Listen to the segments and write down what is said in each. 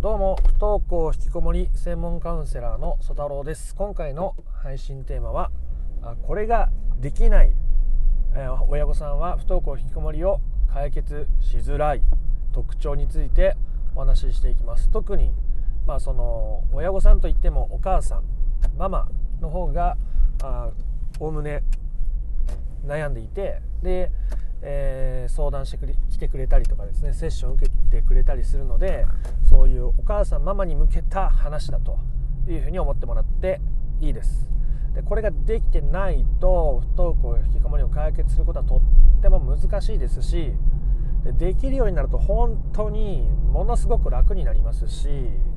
どうも不登校引きこもり専門カウンセラーの曽太郎です。今回の配信テーマはこれができない、え、親御さんは不登校引きこもりを解決しづらい。特徴についてお話ししていきます。特にまあその親御さんといってもお母さんママの方がおおむね悩んでいてでえー、相談してくれ来てくれたりとかですねセッション受けてくれたりするのでそういうお母さんママに向けた話だというふうに思ってもらっていいです。でこれができてないと不登校引きこもりを解決することはとっても難しいですしでできるようになると本当にものすごく楽になりますし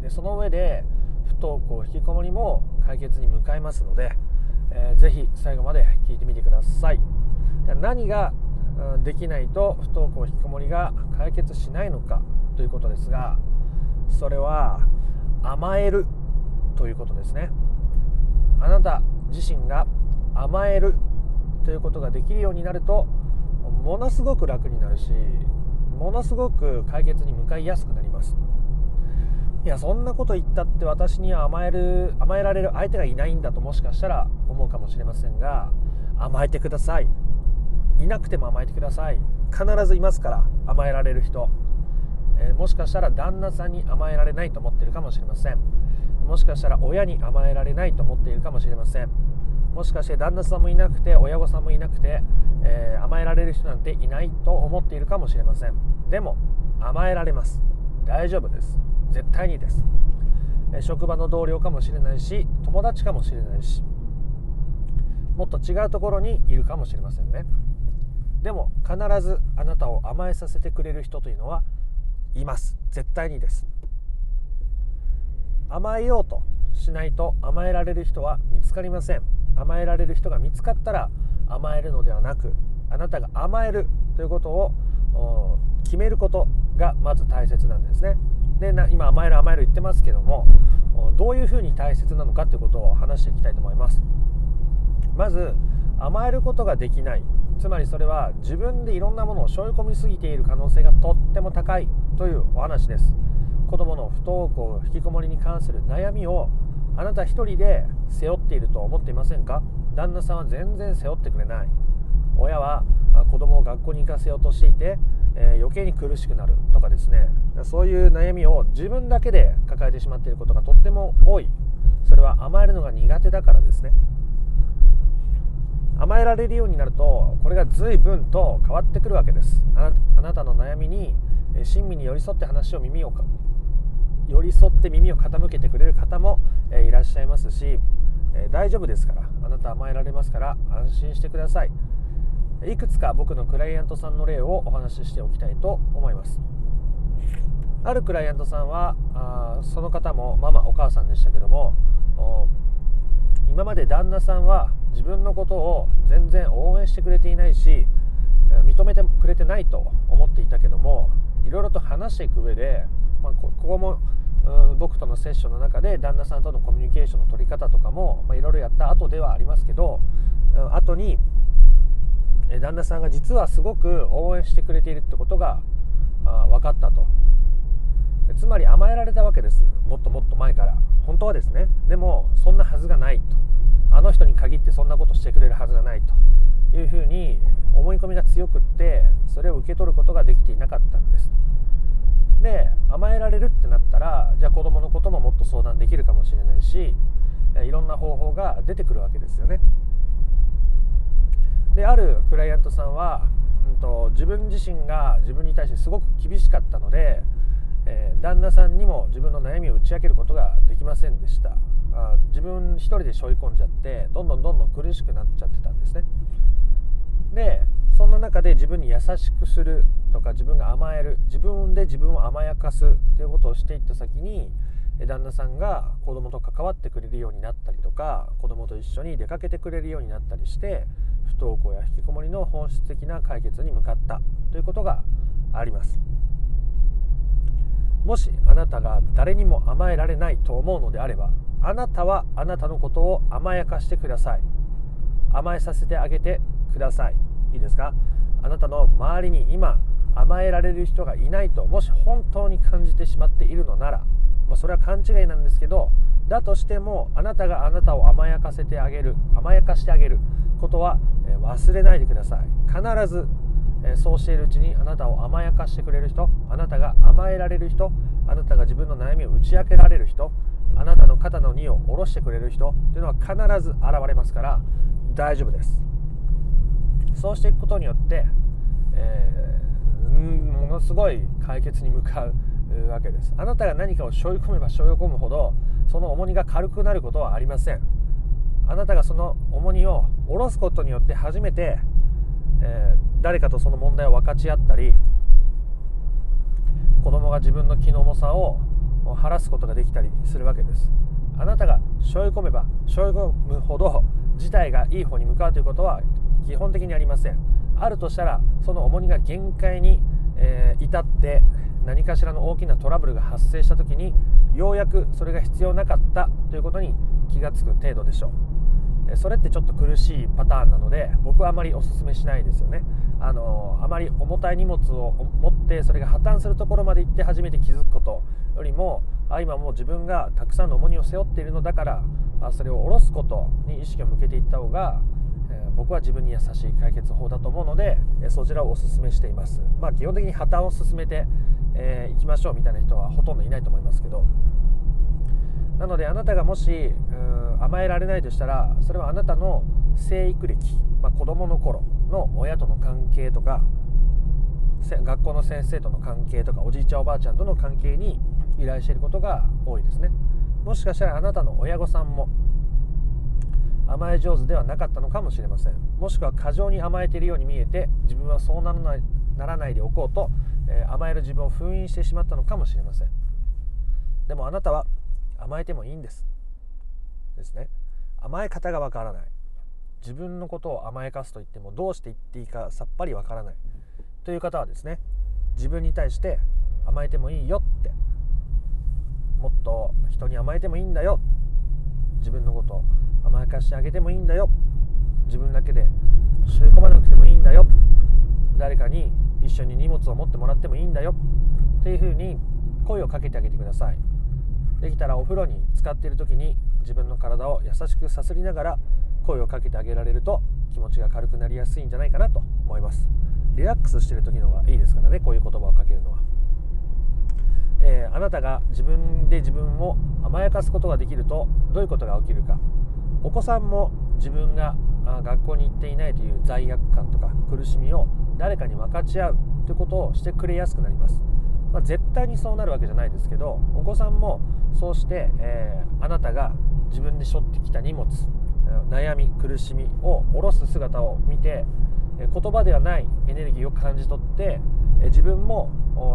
でその上で不登校引きこもりも解決に向かいますので、えー、ぜひ最後まで聞いてみてください。何ができないと不登校引きこもりが解決しないのかということですがそれは甘えるということですね。あなた自身が甘えるということができるようになるとものすごく楽になるしものすごく解決に向かいやすくなります。いやそんなこと言ったって私には甘える甘えられる相手がいないんだともしかしたら思うかもしれませんが甘えてください。いなくても甘えてください。必ずいますから甘えられる人、えー、もしかしたら旦那さんに甘えられないと思っているかもしれません。もしかしたら親に甘えられないと思っているかもしれません。もしかして旦那さんもいなくて親御さんもいなくて、えー、甘えられる人なんていないと思っているかもしれません。でも甘えられます。大丈夫です。絶対にです、え、職場の同僚かもしれないし友達かもしれないしもっと違うところにいるかもしれませんね。でも必ずあなたを甘えさせてくれる人というのはいます。絶対にです。甘えようとしないと甘えられる人は見つかりません。甘えられる人が見つかったら甘えるのではなくあなたが甘えるということを決めることがまず大切なんですね。で今甘える甘える言ってますけどもどういうふうに大切なのかということを話していきたいと思います。まず甘えることができない。つまりそれは自分でいろんなものを背負い込みすぎている可能性がとっても高いというお話です。子どもの不登校引きこもりに関する悩みをあなた一人で背負っていると思っていませんか旦那さんは全然背負ってくれない。親は子供を学校に行かせようとしていて、えー、余計に苦しくなるとかですね。そういう悩みを自分だけで抱えてしまっていることがとっても多い。それは甘えるのが苦手だからですね。甘えられるようになるとこれが随分と変わってくるわけです。あなたの悩みに親身に寄り添って話を耳を寄り添って耳を傾けてくれる方もいらっしゃいますし大丈夫ですからあなた甘えられますから安心してください。いくつか僕のクライアントさんの例をお話ししておきたいと思います。あるクライアントさんはあその方もママお母さんでしたけども今まで旦那さんは自分のことを全然応援してくれていないし認めてくれてないと思っていたけどもいろいろと話していく上で、まあ、ここも僕とのセッションの中で旦那さんとのコミュニケーションの取り方とかもいろいろやった後ではありますけど後に旦那さんが実はすごく応援してくれているってことが分かったと。つまり甘えられたわけです。もっともっと前から。本当はですね。でもそんなはずがないと。あの人に限ってそんなことしてくれるはずがないというふうに思い込みが強くってそれを受け取ることができていなかったんです。で甘えられるってなったらじゃあ子どものことももっと相談できるかもしれないしいろんな方法が出てくるわけですよね。であるクライアントさんは、うんと、自分自身が自分に対してすごく厳しかったのでえー、旦那さんにも自分の悩みを打ち明けることができませんでしたあ自分一人で背負い込んじゃってどんどんどんどん苦しくなっちゃってたんですねでそんな中で自分に優しくするとか自分が甘える自分で自分を甘やかすということをしていった先に旦那さんが子供と関わってくれるようになったりとか子供と一緒に出かけてくれるようになったりして不登校や引きこもりの本質的な解決に向かったということがあります。もしあなたが誰にも甘えられないと思うのであればあなたはあなたのことを甘やかしてください。甘えさせてあげてください。いいですか？あなたの周りに今甘えられる人がいないともし本当に感じてしまっているのならまあ、それは勘違いなんですけどだとしてもあなたがあなたを甘やかせてあげる甘やかしてあげることは忘れないでください。必ずそうしているうちにあなたを甘やかしてくれる人あなたが甘えられる人あなたが自分の悩みを打ち明けられる人あなたの肩の荷を下ろしてくれる人っていうのは必ず現れますから大丈夫です。そうしていくことによって、えー、ものすごい解決に向かうわけです。あなたが何かを背負い込めば背負い込むほどその重荷が軽くなることはありません。あなたがその重荷を下ろすことによって初めて、えー、誰かとその問題を分かち合ったり子供が自分の気の重さを晴らすことができたりするわけです。あなたが背負い込めば背負い込むほど事態がいい方に向かうということは基本的にありません。あるとしたらその重荷が限界に、えー、至って何かしらの大きなトラブルが発生した時にようやくそれが必要なかったということに気が付く程度でしょう。それってちょっと苦しいパターンなので僕はあまりお勧めしないですよね。あのあまり重たい荷物を持ってそれが破綻するところまで行って初めて気づくことよりもあ今もう自分がたくさんの重荷を背負っているのだからあそれを下ろすことに意識を向けていった方がえ僕は自分に優しい解決法だと思うのでえそちらをお勧めしています。まあ基本的に破綻を進めてえー、行きましょうみたいな人はほとんどいないと思いますけどなのであなたがもし甘えられないとしたらそれはあなたの生育歴、まあ、子どもの頃の親との関係とか学校の先生との関係とかおじいちゃんおばあちゃんとの関係に依頼していることが多いですね。もしかしたらあなたの親御さんも甘え上手ではなかったのかもしれません。もしくは過剰に甘えているように見えて自分はそうならないならないでおこうとえー、甘える自分を封印してしまったのかもしれません。でもあなたは甘えてもいいんです。ですね。甘え方がわからない。自分のことを甘やかすと言ってもどうして言っていいかさっぱりわからない。という方はですね自分に対して甘えてもいいよってもっと人に甘えてもいいんだよ。自分のことを甘やかしてあげてもいいんだよ。自分だけで背負い込まなくてもいいんだよ。誰かに一緒に荷物を持ってもらってもいいんだよ。っていうふうに声をかけてあげてください。できたらお風呂に浸かっている時に自分の体を優しくさすりながら声をかけてあげられると気持ちが軽くなりやすいんじゃないかなと思います。リラックスしてる時の方がいいですからねこういう言葉をかけるのは、えー、あなたが自分で自分を甘やかすことができるとどういうことが起きるか。お子さんも自分が学校に行っていないという罪悪感とか苦しみを誰かに分かち合うということをしてくれやすくなります、まあ、絶対にそうなるわけじゃないですけどお子さんもそうして、えー、あなたが自分で背負ってきた荷物悩み苦しみを下ろす姿を見て言葉ではないエネルギーを感じ取って自分も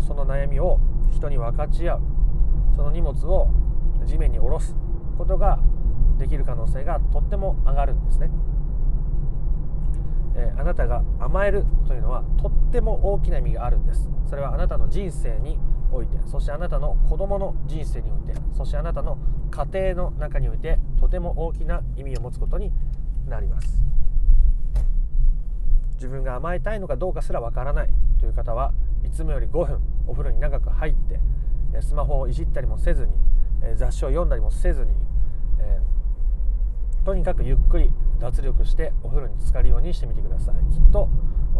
その悩みを人に分かち合うその荷物を地面に下ろすことができる可能性がとっても上がるんですね。えー、あなたが甘えるというのはとっても大きな意味があるんです。それはあなたの人生においてそしてあなたの子供の人生においてそしてあなたの家庭の中においてとても大きな意味を持つことになります。自分が甘えたいのかどうかすらわからない。という方はいつもより5分お風呂に長く入ってスマホをいじったりもせずに雑誌を読んだりもせずに、えとにかくゆっくり脱力してお風呂に浸かるようにしてみてください。きっと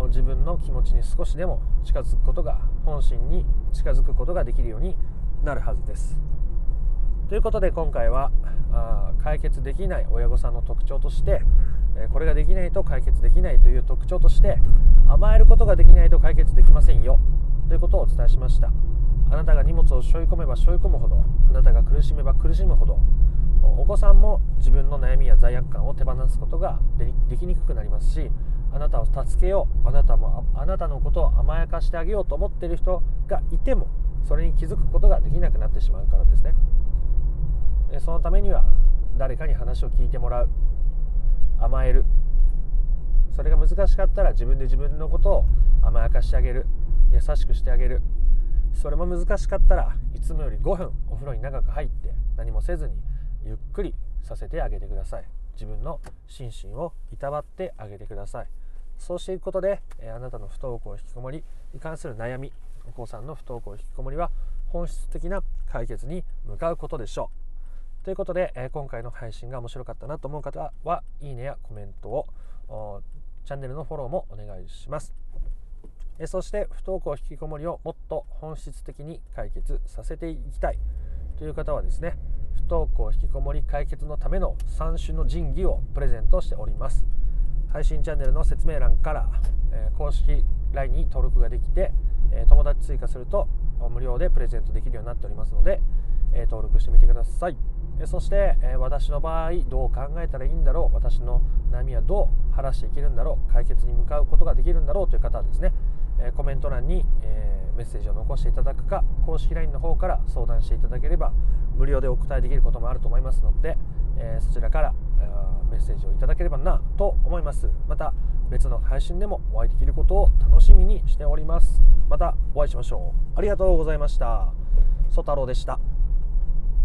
自分の気持ちに少しでも近づくことが本心に近づくことができるようになるはずです。ということで今回はあ解決できない親御さんの特徴としてこれができないと解決できないという特徴として甘えることができないと解決できませんよ。ということをお伝えしました。あなたが荷物を背負い込めば背負い込むほどあなたが苦しめば苦しむほどお子さんも自分の悩みや罪悪感を手放すことができにくくなりますしあなたを助けようあなたもあなたのことを甘やかしてあげようと思っている人がいてもそれに気づくことができなくなってしまうからですね。そのためには誰かに話を聞いてもらう。甘える。それが難しかったら自分で自分のことを甘やかしてあげる。優しくしてあげる。それも難しかったらいつもより5分お風呂に長く入って何もせずにゆっくりさせてあげてください。自分の心身をいたわってあげてください。そうしていくことで、えあなたの不登校引きこもりに関する悩みお子さんの不登校引きこもりは本質的な解決に向かうことでしょう。ということで、え今回の配信が面白かったなと思う方はいいねやコメントをチャンネルのフォローもお願いします。えそして不登校引きこもりをもっと本質的に解決させていきたいという方はですね不登校引きこもり解決のための3種の神器をプレゼントしております。配信チャンネルの説明欄から、え公式 LINE に登録ができて、え友達追加すると無料でプレゼントできるようになっておりますので、え登録してみてください。えそして、え私の場合どう考えたらいいんだろう私の悩みはどう晴らしていけるんだろう解決に向かうことができるんだろうという方はですねえコメント欄に、えメッセージを残していただくか公式 LINE の方から相談していただければ無料でお答えできることもあると思いますので、えそちらからメッセージをいただければなと思います。また別の配信でもお会いできることを楽しみにしております。またお会いしましょう。ありがとうございました。ソ太郎でした。